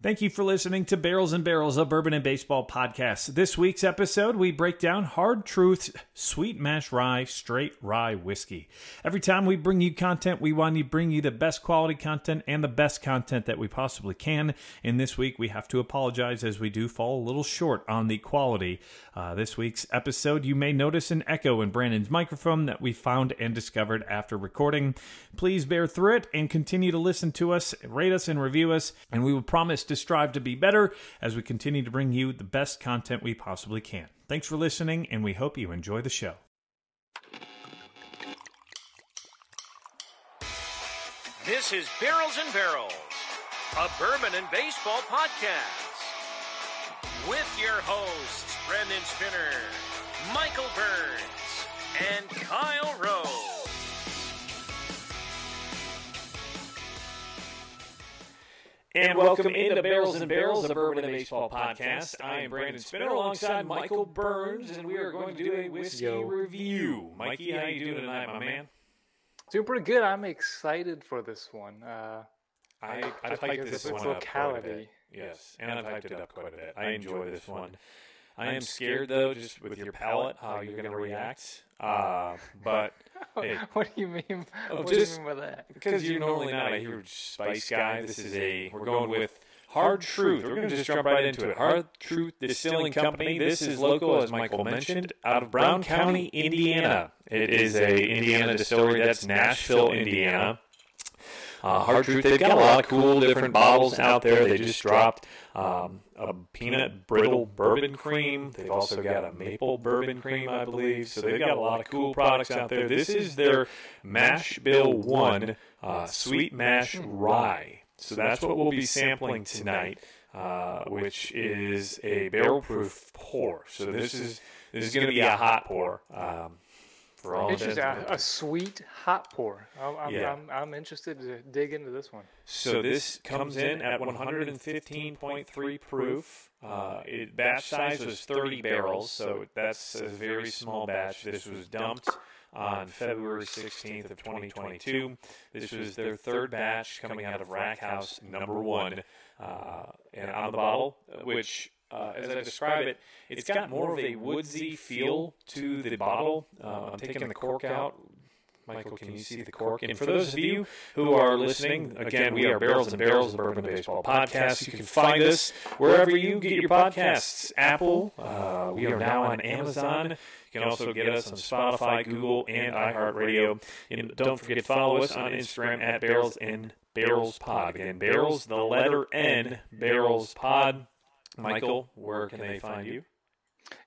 Thank you for listening to Barrels and Barrels of Bourbon and Baseball podcast. This week's episode, we break down Hard Truth's Sweet Mash Rye Straight Rye Whiskey. Every time we bring you content, we want to bring you the best quality content and the best content that we possibly can. And this week, we have to apologize as we do fall a little short on the quality. Uh, this week's episode, you may notice an echo in Brandon's microphone that we found and discovered after recording. Please bear through it and continue to listen to us, rate us, and review us, and we will promise to strive to be better as we continue to bring you the best content we possibly can. Thanks for listening, and we hope you enjoy the show. This is Barrels and Barrels, a bourbon and baseball podcast. With your hosts, Brandon Spinner, Michael Burns, and Kyle Rose. And welcome into Barrels and Barrels, a Bourbon and Baseball podcast. I am Brandon Spinner alongside Michael Burns, and we are going to do a whiskey Yo. review. Mikey, how are you doing tonight, my man? Doing pretty good. I'm excited for this one. Uh, I, I've Just hyped because this one its up quite a locality. bit. Yes, and I've hyped it up quite a bit. I enjoy this one. I am scared, though, just with your palate, how you're going to react. Uh, but hey, what do you mean? Oh, what just- do you mean by that? because you're normally not a huge spice guy, this is a we're going with Hard Truth. We're going to just jump right into it. Hard Truth Distilling Company. This is local, as Michael mentioned, out of Brown County, Indiana. It is a Indiana distillery. That's Nashville, Indiana. Uh, Hard Truth. They've got a lot of cool different bottles out there. They just dropped um, a peanut brittle bourbon cream. They've also got a maple bourbon cream, I believe. So they've got a lot of cool products out there. This is their Mash Bill One uh, Sweet Mash Rye. So that's what we'll be sampling tonight, uh, which is a barrel proof pour. So this is this is going to be a hot pour. Um, for all intents Interesting. and A, a sweet hot pour. I'm, I'm, Yeah. I'm, I'm interested to dig into this one. So this comes in at 115.3 proof. Uh, it, batch size was 30 barrels, so that's a very small batch. This was dumped on February 16th of 2022. This was their third batch coming out of Rack House number one, uh, and on the bottle, which. Uh, as I describe it, it's got more of a woodsy feel to the bottle. Uh, I'm taking the cork out. Michael, can you see the cork? And for those of you who are listening, again, we are Barrels and Barrels, the Bourbon Baseball podcast. You can find us wherever you get your podcasts. Apple, uh, we are now on Amazon. You can also get us on Spotify, Google, and iHeartRadio. And don't forget to follow us on Instagram at Barrels and Barrels Pod. Again, Barrels, the letter N, Barrels Pod. Michael, where can they find you?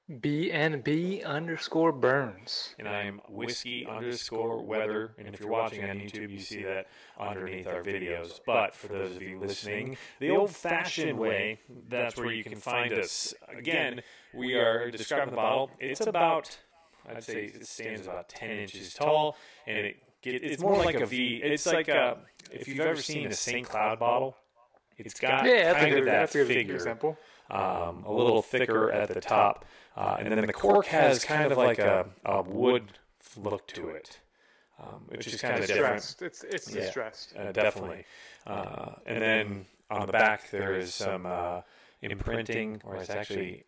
BNB underscore Burns. and I'm whiskey underscore weather. And if you're watching on YouTube, you see that underneath our videos. But for those of you listening, the old fashioned way, that's where you can find us. Again, we are describing the bottle. It's about, I'd say it stands about 10 inches tall, and it get, it's more like a V. It's like a, if you've ever seen a St. Cloud bottle, it's got Yeah, that's a kind good, of that that's a good figure example. Um, a little thicker at the top, uh, and then the cork has kind of like a, a wood look to it, um, which is kind of different. It's it's Yeah. distressed. Uh, definitely. Uh, and then on the back there is some uh, imprinting, or it's actually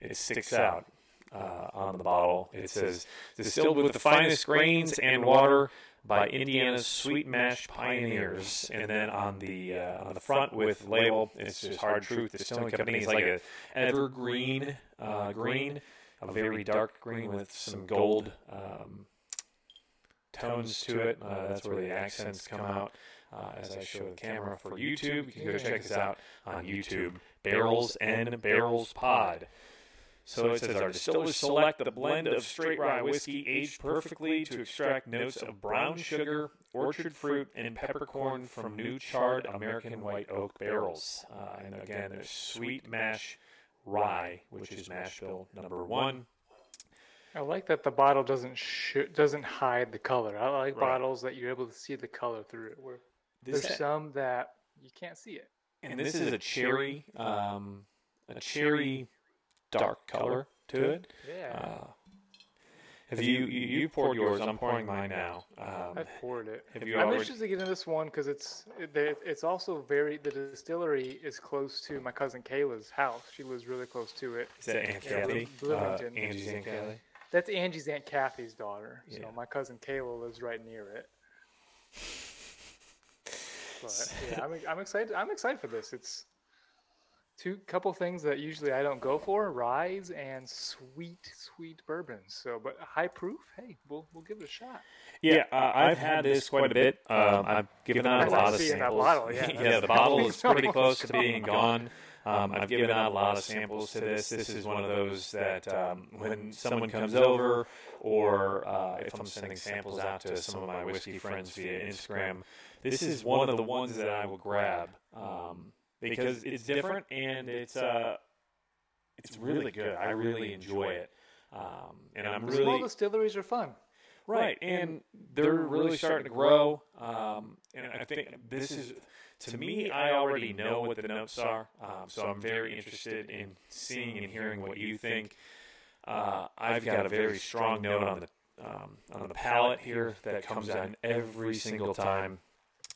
it sticks out uh, on the bottle. It says distilled with the finest grains and water by Indiana's Sweet Mash Pioneers. And then on the uh, on the front with label, it's just Hard Truth Distilling Company. It's like a evergreen uh, green, a very dark green with some gold. Um, tones to it. Uh, that's where the accents come out. Uh, as I show the camera for YouTube, you can go check us out on YouTube. Barrels and Barrels Pod. So it says our distillers select a blend of straight rye whiskey aged perfectly to extract notes of brown sugar, orchard fruit, and peppercorn from new charred American white oak barrels. Uh, and again, there's sweet mash rye, which is mash bill number one. I like that the bottle doesn't sh- doesn't hide the color. I like Right. bottles that you're able to see the color through it. Where This there's some that you can't see it. and this is a cherry, um, a cherry dark color to it. Yeah. Uh, Have you, you you poured yours? I'm pouring mine now. Um, I poured it. have you I'm already? interested to get into this one because it's it, it's also very the distillery is close to my cousin Kayla's house. She lives really close to it. Is that Aunt Yeah, Kathy? Blue- Uh, Bloomington. Angie's Aunt Kathy. That's Angie's aunt Kathy's daughter. So Yeah. my cousin Kayla lives right near it. But yeah, I'm I'm excited. I'm excited for this. It's two couple things that usually I don't go for: ryes and sweet, sweet bourbons. So, but high proof. Hey, we'll we'll give it a shot. Yeah, uh, I've had this quite a bit. Um, I've given out a That's lot what I of see that samples. bottle, yeah. yeah, the bottle is pretty close to being Gone. gone. Um, I've given out a lot of samples to this. This is one of those that um, when someone comes over, or uh, if I'm sending samples out to some of my whiskey friends via Instagram, this is one of the ones that I will grab um, because it's different and it's uh, it's really good. I really enjoy it, um, and I'm really small really distilleries are fun. Right, and they're really starting to grow. Um, and I think this is, to me, I already know what the notes are, um, so I'm very interested in seeing and hearing what you think. Uh, I've got a very strong note on the um, on the palate here that comes on every single time.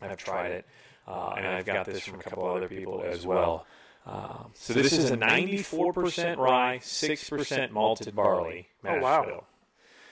I've tried it, uh, and I've got this from a couple other people as well. Um, so this is a 94% rye, 6% malted barley. Oh, mash wow. bill.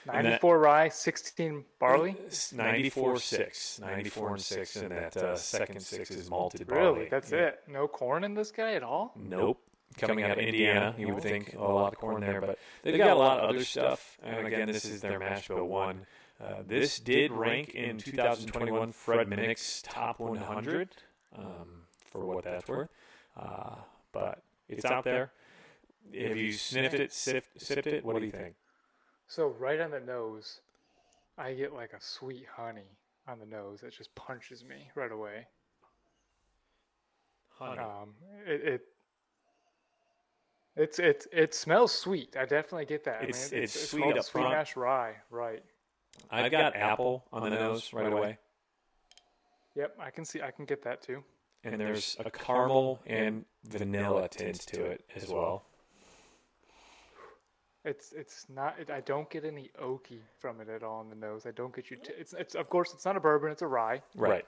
And that- 94 rye, 16 barley. 94 6 94 and 6 and that uh, second 6 is malted barley Really? That's Yeah. it. No corn in this guy at all. nope coming out of indiana you would think oh, a lot of corn there but they've got a lot of other stuff and again this is their mash bill one uh, this did rank in 2021 fred minnick's top 100 um, for what that's worth uh, but it's out there have you sniffed it sipped, sipped it what do you think So right on the nose, I get like a sweet honey on the nose that just punches me right away. honey Um, it, it it's it it smells sweet. I definitely get that. It's- I mean, it's sweet called up sweet front. mash rye, right? I've got apple on the nose right away Yep, I can see. I can get that too. and there's a caramel and vanilla tint to it as well. It's it's not. It, I don't get any oaky from it at all on the nose. I don't get you. T- it's it's of course it's not a bourbon. It's a rye. Right.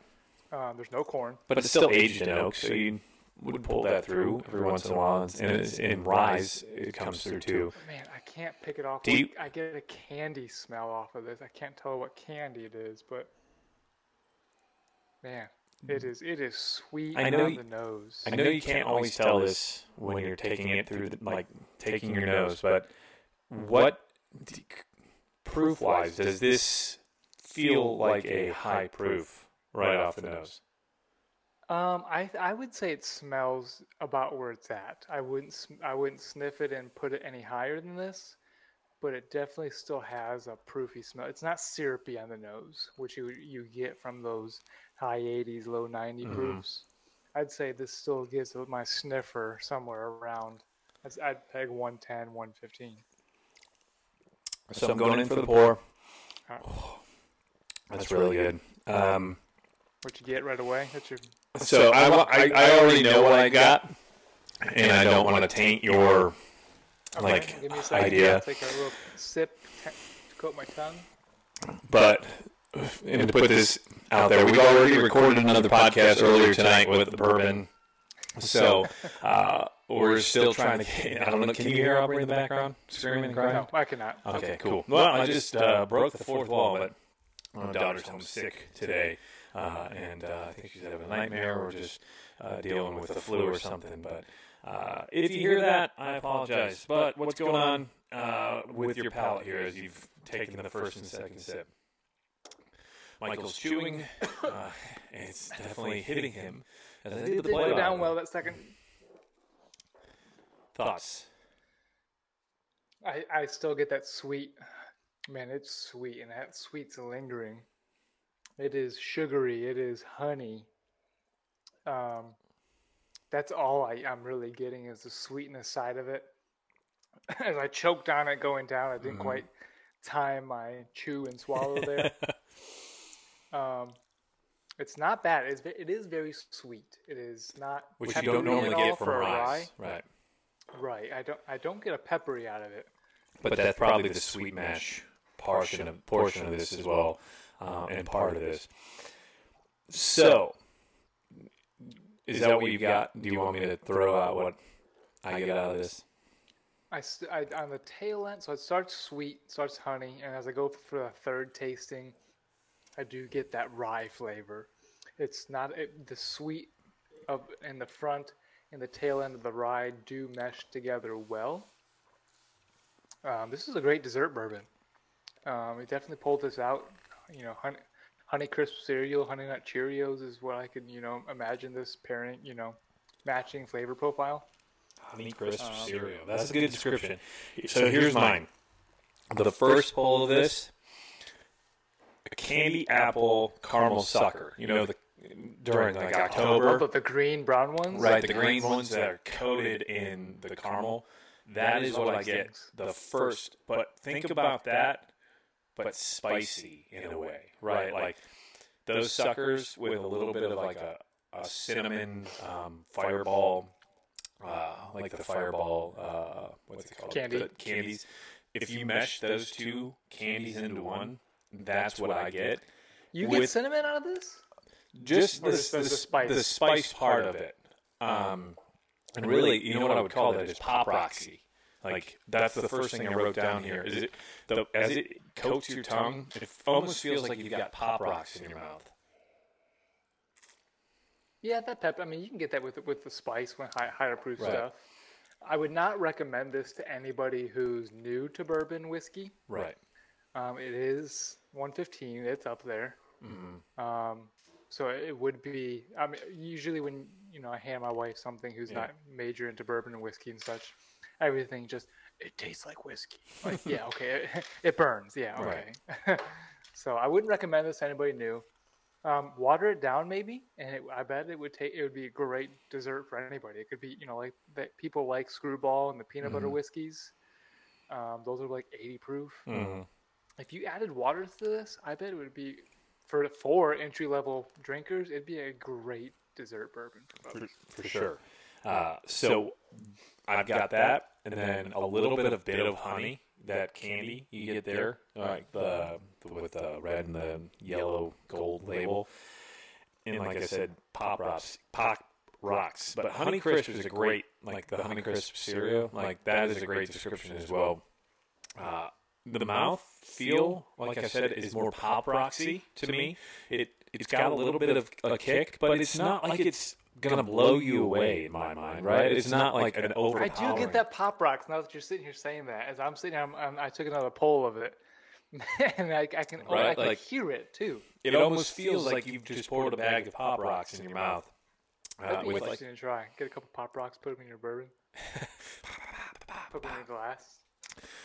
Um, there's no corn. But it's still aged in oak, so you would pull that through every once in a while. And it's in rye, it comes through too. Man, I can't pick it off. Do you- I get a candy smell off of this. I can't tell what candy it is, but man, it is it is sweet I know on the nose. I know you can't always tell this when you're taking it through, the, like taking your nose, but what proof wise does this feel like a high proof right off the nose? Um, I I would say it smells about where it's at. I wouldn't sm- I wouldn't sniff it and put it any higher than this, but it definitely still has a proofy smell. It's not syrupy on the nose, which you you get from those high 80s, low 90 Mm-hmm. proofs. I'd say this still gives my sniffer somewhere around. I'd- I'd peg 110, 115. So I'm going in for the pour. Alright. That's really good. Um, What you get right away? That's your So I, I, I already know what I got, and I don't want to taint your okay, like give me a second. idea. I'll take a little sip to coat my tongue. But and to put this out there, we've already recorded another podcast earlier tonight with the bourbon. So uh, we're still trying to. Get, I don't know. Can you hear Aubrey in the background screaming and crying? No, I cannot. Okay, cool. Well, I just uh, broke the fourth wall, but my daughter's home sick today, uh, and uh, I think she's having a nightmare or just uh, dealing with the flu or something. But uh, if you hear that, I apologize. But what's going on uh, with your palate here as you've taken the first and second sip? Michael's chewing. Uh, and it's definitely hitting him. As I did the play go down well that second. Thoughts? I, I still get that sweet. Man, it's sweet, and that sweet's lingering. It is sugary. It is honey. Um, that's all I, I'm really getting is the sweetness side of it. As I choked on it going down, I didn't quite time my chew and swallow there. um, it's not bad. It's, it is very sweet. It is not Which you don't normally get from for a rice. Right. Right. I don't. I don't get a peppery out of it. But that's probably the sweet mash portion of portion of this as well, uh, and part of this. So, is that what you got? Do you want me to throw out what I get out of this? I, st- I on the tail end, so it starts sweet, starts honey, and as I go for the third tasting, I do get that rye flavor. It's not it, the sweet of in the front and the tail end of the rye do mesh together well. Um, this is a great dessert bourbon. Um, we definitely pulled this out. You know, honey, honey crisp cereal, honey nut Cheerios is what I could you know imagine this pairing. You know, matching flavor profile. Honey crisp cereal. That's a good description. So here's mine. The first bowl of this, a candy apple caramel sucker. You know, the during like October, But the green brown ones, right? The green ones that are coated in the caramel. That Those is what I get. things. The first, but think about that, but spicy in a way, right? Like those suckers with a little bit of like a, a cinnamon um, fireball, uh, like the fireball, uh, what's it called? Candy. The candies. If you mesh those two candies into one, that's what I get. You get with- cinnamon out of this? Just Or the, just the, the the spice? spice part of it. Um, and really, you know what I would call that is pop roxy. Like that's the first thing I wrote down here. Is it the as it coats your tongue, it almost feels like you've got pop rocks in your mouth. Yeah, that pep. I mean, you can get that with with the spice when high, higher proof Right. stuff. I would not recommend this to anybody who's new to bourbon whiskey. Right. Um, it is 115. It's up there. Mm-hmm. Um, so it would be. I mean, usually when you know I hand my wife something who's Yeah. not major into bourbon and whiskey and such, everything just it tastes like whiskey. Like yeah, okay, it, it burns. Yeah, okay. so I wouldn't recommend this to anybody new. Um, water it down maybe, and it, I bet it would take. It would be a great dessert for anybody. It could be you know like that people like Screwball and the peanut butter Mm-hmm. whiskeys. Um, those are like 80 proof Mhm. if you added water to this, I bet it would be for for entry level drinkers. It'd be a great dessert bourbon for For, folks. for sure. Uh, so I've got that, and then a little bit of bit of honey, that candy you get there, like the with the red and the yellow gold label, and like I said, pop rocks, pop rocks. But Honey Crisp is a great, like the Honey Crisp cereal, like that is a great description as well. Uh, the mouth feel, like I said, is more pop roxy to me. It it's got a little bit of a kick, but it's not like it's gonna blow you away in my mind, right? It's not like an overpowering. I do get that pop rocks now that you're sitting here saying that. As I'm sitting, here, I'm, I'm, I took another poll of it, and I, I can oh, I Right, can like- hear it too. It almost feels like you've just poured a bag of pop rocks in your mouth. Uh, That'd be with like, interesting to try. Get a couple pop rocks, put them in your bourbon, put them in your glass.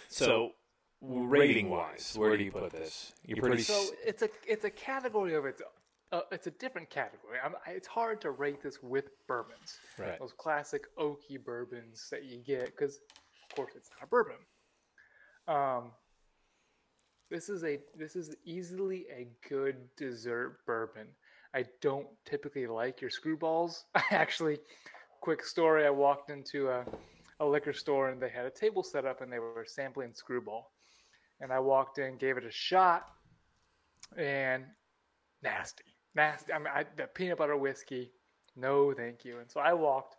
so, rating wise, where do you put this? You're pretty. So it's a it's a category of its. Uh, it's a different category. I'm, I- it's hard to rate this with bourbons. Right. Those classic oaky bourbons that you get, because of course it's not a bourbon. Um, this is a this is easily a good dessert bourbon. I don't typically like your screwballs. I actually, quick story. I walked into a, a liquor store and they had a table set up and they were sampling screwball, and I walked in, gave it a shot, and nasty, nasty. I mean, I, the peanut butter whiskey, no, thank you. And so I walked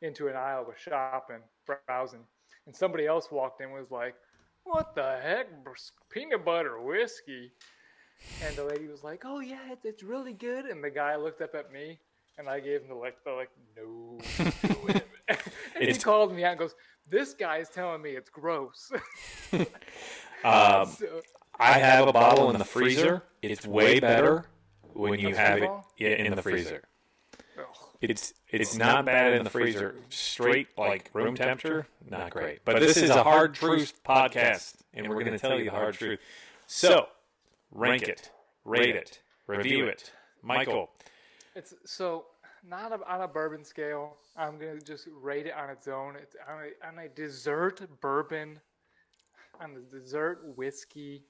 into an aisle was shopping, browsing, and somebody else walked in and was like, "What the heck, peanut butter whiskey?" And the lady was like, "Oh yeah, it's, it's really good." And the guy looked up at me, and I gave him the like, the like, no. no way." and he called me out and goes, "This guy is telling me it's gross." um, so, I have a bottle in the freezer. It's way better when you have it yeah, in the freezer. ugh. It's it's not bad in the freezer. Straight like room temperature, not great. But this is a hard truth podcast, and we're going to tell you the hard truth. So, rank it, rate it, review it. Michael, It's so not a, on a bourbon scale. I'm gonna just rate it on its own. It's on a, on a dessert bourbon, on the dessert whiskey,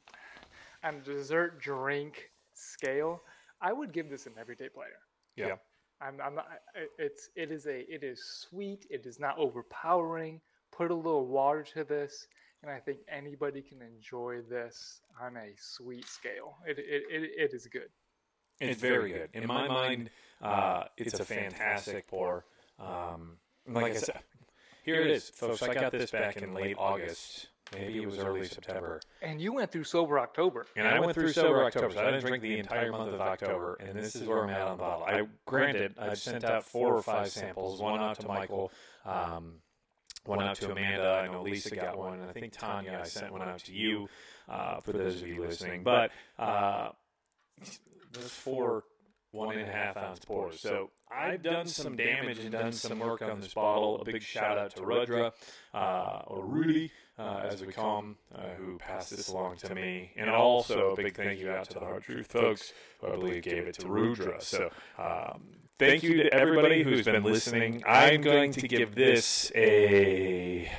on a dessert drink scale. I would give this an everyday player. yeah, I'm, I'm not. It's it is a it is sweet. It is not overpowering. Put a little water to this. and I think anybody can enjoy this on a sweet scale. It it it, it is good. It's very good. In my mind, uh, it's a fantastic pour. Um, like I said, here it is, folks. I got this back in late August. Maybe it was early September. And you went through sober October. And I went through sober October, so I didn't drink the entire month of October. And this is where I'm at on the bottle. I granted, I've sent out four or five samples. One out to Michael, um, one out to Amanda. I know Lisa got one, and I think Tanya. I sent one out to you. Uh, for those of you listening, but uh, those four one and a half ounce pours. So I've done some damage and done some work on this bottle. A big shout out to Rudra, uh, or Rudy, uh, as we call him, uh, who passed this along to me. And also a big thank you out to the Hard Truth folks, who I believe gave it to Rudra. So um, thank you to everybody who's been listening. I'm going to give this a,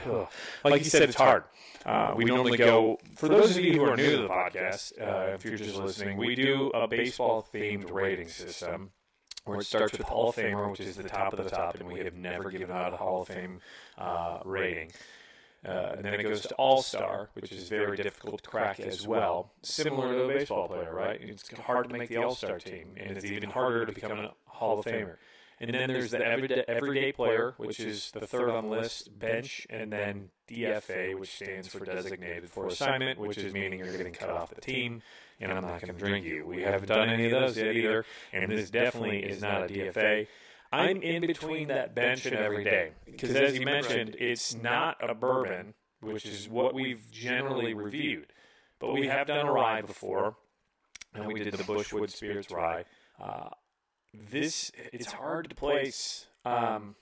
like you said, it's hard. Uh, we normally go, for those of you who are new to the podcast, uh, if you're just listening, we do a baseball themed rating system where it starts with Hall of Famer, which is the top of the top, and we have never given out a Hall of Fame uh, rating. Uh, and then it goes to All Star, which is very difficult to crack as well. Similar to a baseball player, right? It's hard to make the All Star team, and it's even harder to become a Hall of Famer. And then there's the everyday, everyday player, which is the third on the list, bench, and then DFA, which stands for designated for assignment, which is meaning you're getting cut off the team, and I'm not going to drink you. We haven't done any of those yet either, and this definitely is not a DFA. I'm in between that bench and everyday because, as you mentioned, it's not a bourbon, which is what we've generally reviewed, but we have done a rye before, and we did the Bushwood Spirits rye. Uh, this it's hard to place. Um,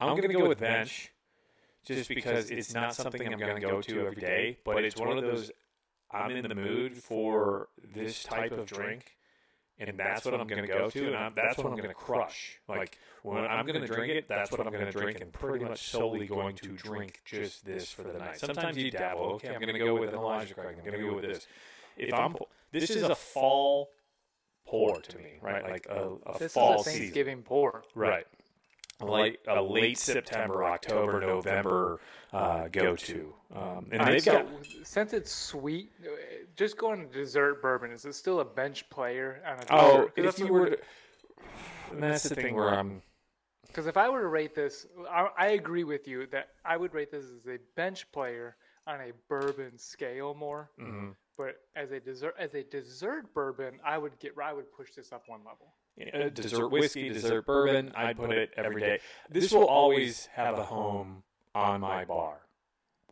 I'm going to go with bench just because it's not something I'm going to go to every day, but it's one of those I'm in the mood for this type of drink, and that's what I'm going to go to, and I'm, that's what I'm going to crush. Like when I'm going to drink it, that's what I'm going to drink, and pretty much solely going to drink just this for the night. Sometimes you dabble. Okay, I'm going to go with Elijah Craig. I'm going to go with this. If I'm, this is a fall pour to me, right? Like a, a This fall is a season, Thanksgiving pour. right? Like a late September, October, November uh, go to, um, and they've so got since it's sweet, just going to dessert bourbon. Is it still a bench player on a oh, dessert? 'Cause if that's you were, to, and that's the thing where I'm Because if I were to rate this, I, I agree with you that I would rate this as a bench player on a bourbon scale more. Mm-hmm. But as a dessert, as a dessert bourbon, I would get, I would push this up one level. Uh, dessert whiskey, dessert bourbon. I'd put it every day. This will always have a home on my bar.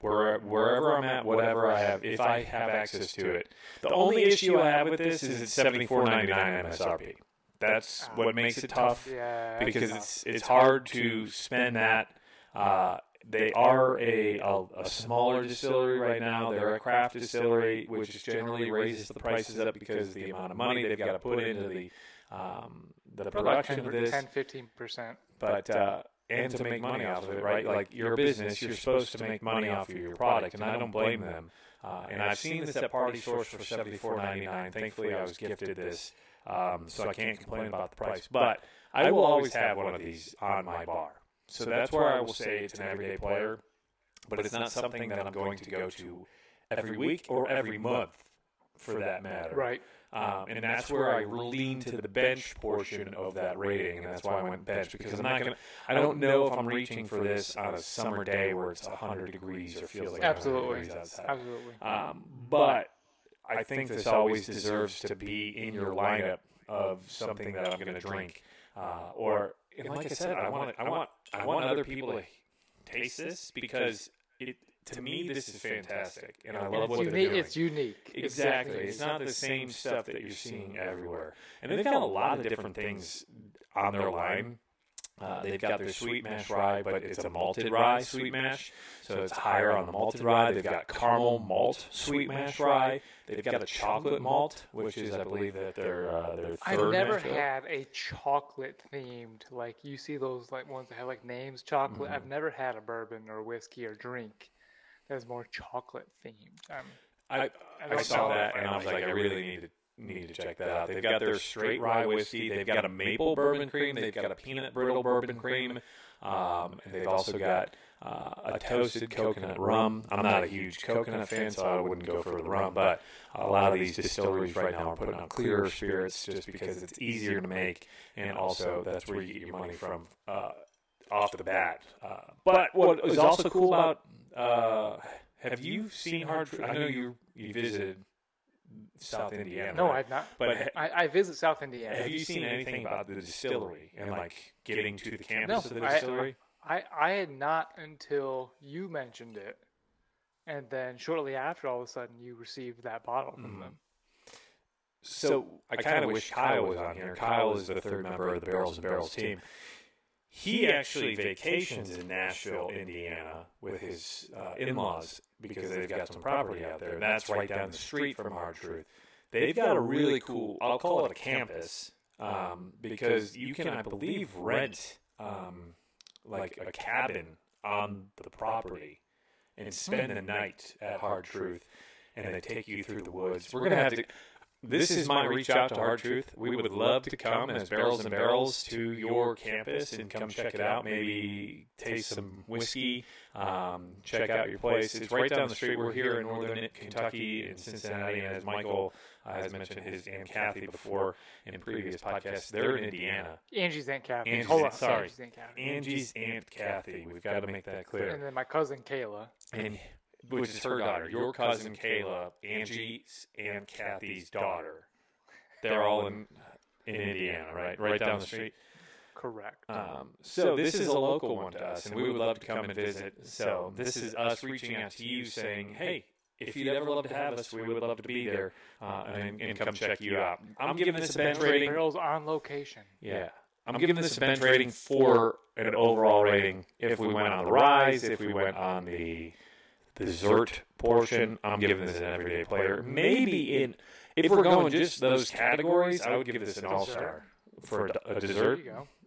Where, wherever I'm at, whatever I have, if I have access to it. The only issue I have with this is it's seventy four ninety nine MSRP. That's what makes it tough Yeah, because it's it's hard to spend that. Uh, they are a, a a smaller distillery right now. They're a craft distillery, which generally raises the prices up because of the amount of money they've got to put into the um, the like production 10, of this. 10 15 percent. But uh, and to make money off of it, right? Like you're business, you're supposed to make money off of your product, and I don't blame them. Uh, and I've seen this at Party Source for seventy four ninety nine. Thankfully, I was gifted this, um, so I can't complain about the price. But I will always have one of these on my bar. So that's where I will say it's an everyday player, but it's not something that I'm going to go to every week or every month, for that matter. Right. Um, and that's where I lean to the bench portion of that rating, and that's why I went bench because I'm not gonna. I don't know if I'm reaching for this on a summer day where it's 100 degrees or feels like 100 Absolutely. degrees outside. Absolutely. Um, but I think this always deserves to be in your lineup of something that I'm going to drink, uh, or and like I said, I want I want I want other people to taste this because it to me this is fantastic, and I love it's, what they're unique, doing. it's unique. Exactly. It's not the same stuff that you're seeing everywhere. And they've got a lot of different things on their line. Uh, they've got their sweet mash rye, but it's a malted rye sweet mash, so it's higher on the malted rye. They've got caramel malt sweet mash rye. They've got a chocolate malt, which is, I believe, that their uh, their 3rd I've never had a chocolate themed like you see those like ones that have like names chocolate. Mm-hmm. I've never had a bourbon or whiskey or drink that's more chocolate themed. Um, I, I I saw that and I was like like, I really need to need to check that out. They've got their straight rye whiskey. They've got a maple bourbon cream. They've got a peanut brittle bourbon cream. Um, and they've also got uh, a toasted coconut rum. I'm not a huge coconut fan, so I wouldn't go for the rum. But a lot of these distilleries right now are putting out clearer spirits just because it's easier to make, and also that's where you get your money from uh, off the bat. Uh, but what is also cool about uh, have you seen Hard Truth? I know you you visited South Indiana. No, right? I've not. But ha- I, I visit South Indiana. have you seen anything about the distillery and like getting to the campus No, of the distillery? I, I had not until you mentioned it. And then shortly after, all of a sudden, you received that bottle from Mm-hmm. them. So I kind of wish Kyle was on here. Kyle is the third member of the Barrels and Barrels team. He actually vacations in Nashville, Indiana, with his uh, in-laws because they've got some property out there. And that's right down the street from Hard Truth. They've got a really cool. I'll call it a campus um, because you can, I believe, rent um, like a cabin on the property and spend the night at Hard Truth, and they take you through the woods. We're gonna have to. This is my reach out to Hard Truth. We would love to come as Barrels and Barrels to your campus and come check it out. Maybe taste some whiskey, um, check out your place. It's right down the street. We're here in northern Kentucky in Cincinnati, and as Michael uh, has mentioned his Aunt Kathy before in previous podcasts, they're in Indiana. Angie's Aunt Kathy. Angie's Hold on. sorry. Angie's Aunt Kathy. Angie's Aunt Kathy. We've got to make that clear. And then my cousin Kayla. and which is her daughter, your cousin Kayla, Angie's and Kathy's daughter. They're all in in Indiana, right? Right down the street. Correct. Um, so this is a local one to us, and we would love to come and visit. So this is us reaching out to you, saying, "Hey, if you'd ever love to have us, we would love to be there uh, and, and come check you out." I'm giving this a bench rating. Barrels on location. Yeah. I'm giving this a bench rating for an overall rating. If we went on the rise, if we went on the dessert portion, I'm giving this an everyday player. Maybe in if we're going just those categories, I would give this an all star for a, a dessert.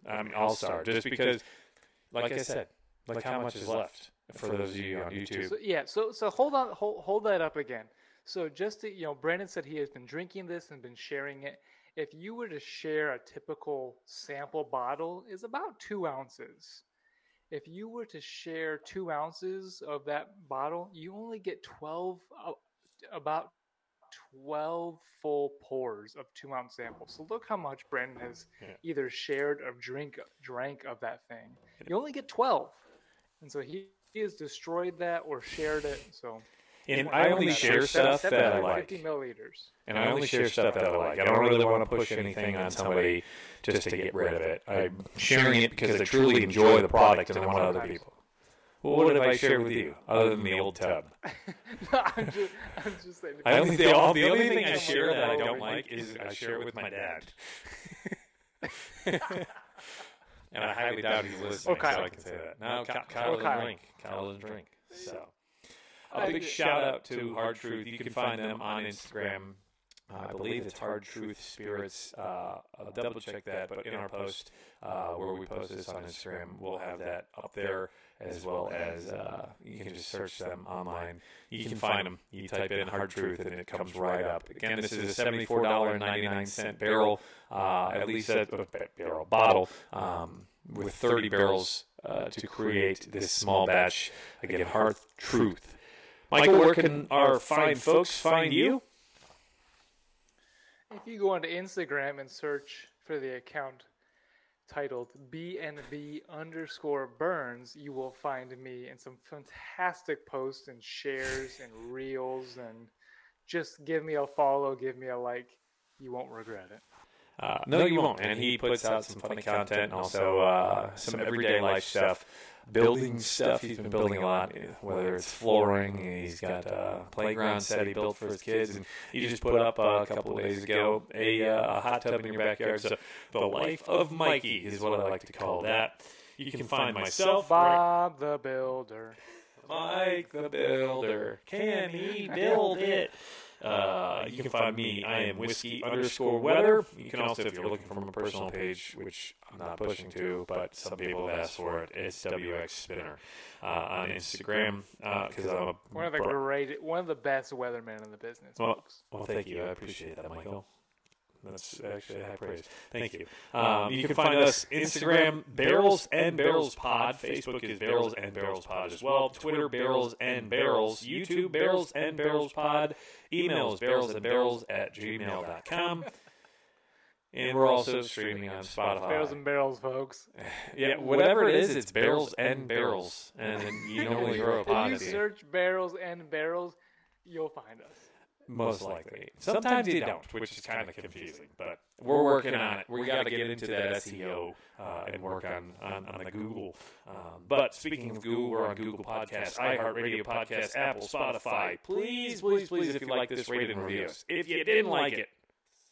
I mean, all star, just because, like I said, like how much is left for those of you on YouTube. So, yeah. So so hold on. Hold hold that up again. So just to, you know, Brandon said he has been drinking this and been sharing it. If you were to share a typical sample bottle, is about two ounces. If you were to share two ounces of that bottle, you only get twelve, uh, about twelve full pours of two ounce samples. So look how much Brandon has Yeah. either shared or drink drank of that thing. You only get twelve, and so he, he has destroyed that or shared it. So And I only share stuff that I like. Fifty milliliters. And I only share stuff that I like. I don't really want to push anything on somebody just to get rid of it. I'm sharing it because I truly enjoy the product and I want other people. Well, what have I shared with you other than the old tub? I'm just, I'm just saying. I only the, all, the only thing I share that I don't like is I share it with my dad. and I highly doubt he's listening, Or Kyle. so I can say that. No, Kyle, Kyle Or doesn't Kyle. drink. Kyle doesn't drink. So, I a big shout out to Hard Truth. You can find them on Instagram. Uh, I believe it's Hard Truth Spirits. Uh, I'll double check that, but in our post uh, where we post this on Instagram, we'll have that up there as well as uh, you can just search them online. You can find them. You type in Hard Truth and it comes right up. Again, this is a $74.99 barrel, uh, at least a, a barrel bottle um, with 30 barrels uh, to create this small batch. Again, Hard Truth. Michael, where can our fine folks find you? If you go onto Instagram and search for the account titled BNB underscore Burns, you will find me in some fantastic posts and shares and reels and just give me a follow, give me a like. You won't regret it. Uh, no, you won't. And he puts out some funny content and also uh, some everyday life stuff, building stuff. He's been building a lot, whether it's flooring. He's got a playground set he built for his kids, and he just put up uh, a couple of days ago a, uh, a hot tub in your backyard. So the life of Mikey is what I like to call that. You can find myself, Bob the Builder. Mike the Builder. Can he build it? Uh, you can find me. I am whiskey underscore weather. You can also, if you're looking for my personal page, which I'm not pushing to, but some people have asked for it, it's WX Spinner uh, on Instagram because I'm a One of the bro- great, one of the best weathermen in the business, Well, folks. well, thank you. I appreciate that, Michael. That's actually high praise. Thank you. Um, you can find us Instagram Barrels and Barrels Pod. Facebook is Barrels and Barrels Pod as well. Twitter Barrels and Barrels. YouTube Barrels and Barrels Pod. Email is barrels and barrels at gmail.com. And we're also streaming on Spotify. Barrels and barrels, folks. Yeah, whatever it is, it's barrels and barrels, and then you normally throw a If pod you at the end. search barrels and barrels, you'll find us. Most likely. Sometimes you don't, which is kind of confusing, but we're working on it. We got to get into that SEO uh, and work on, on, on the Google. Um, but speaking of Google, we're on Google Podcasts, iHeartRadio Podcasts, Apple, Spotify. Please, please, please, if you like this, rate and review us. If you didn't like it,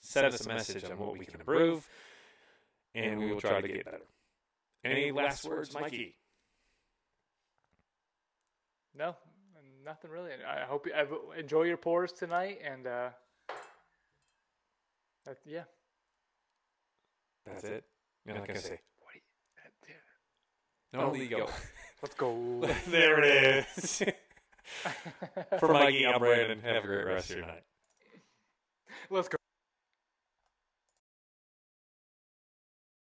send us a message on what we can improve, and we will try to get better. Any last words, Mikey? No, nothing really. I hope you I've- enjoy your pours tonight, and uh, that, yeah. That's it? You're not going to say, What do you, that- yeah. no, legal. Let's go. there it is. For Mikey, I'm Brandon. Have a great rest of your night. Let's go.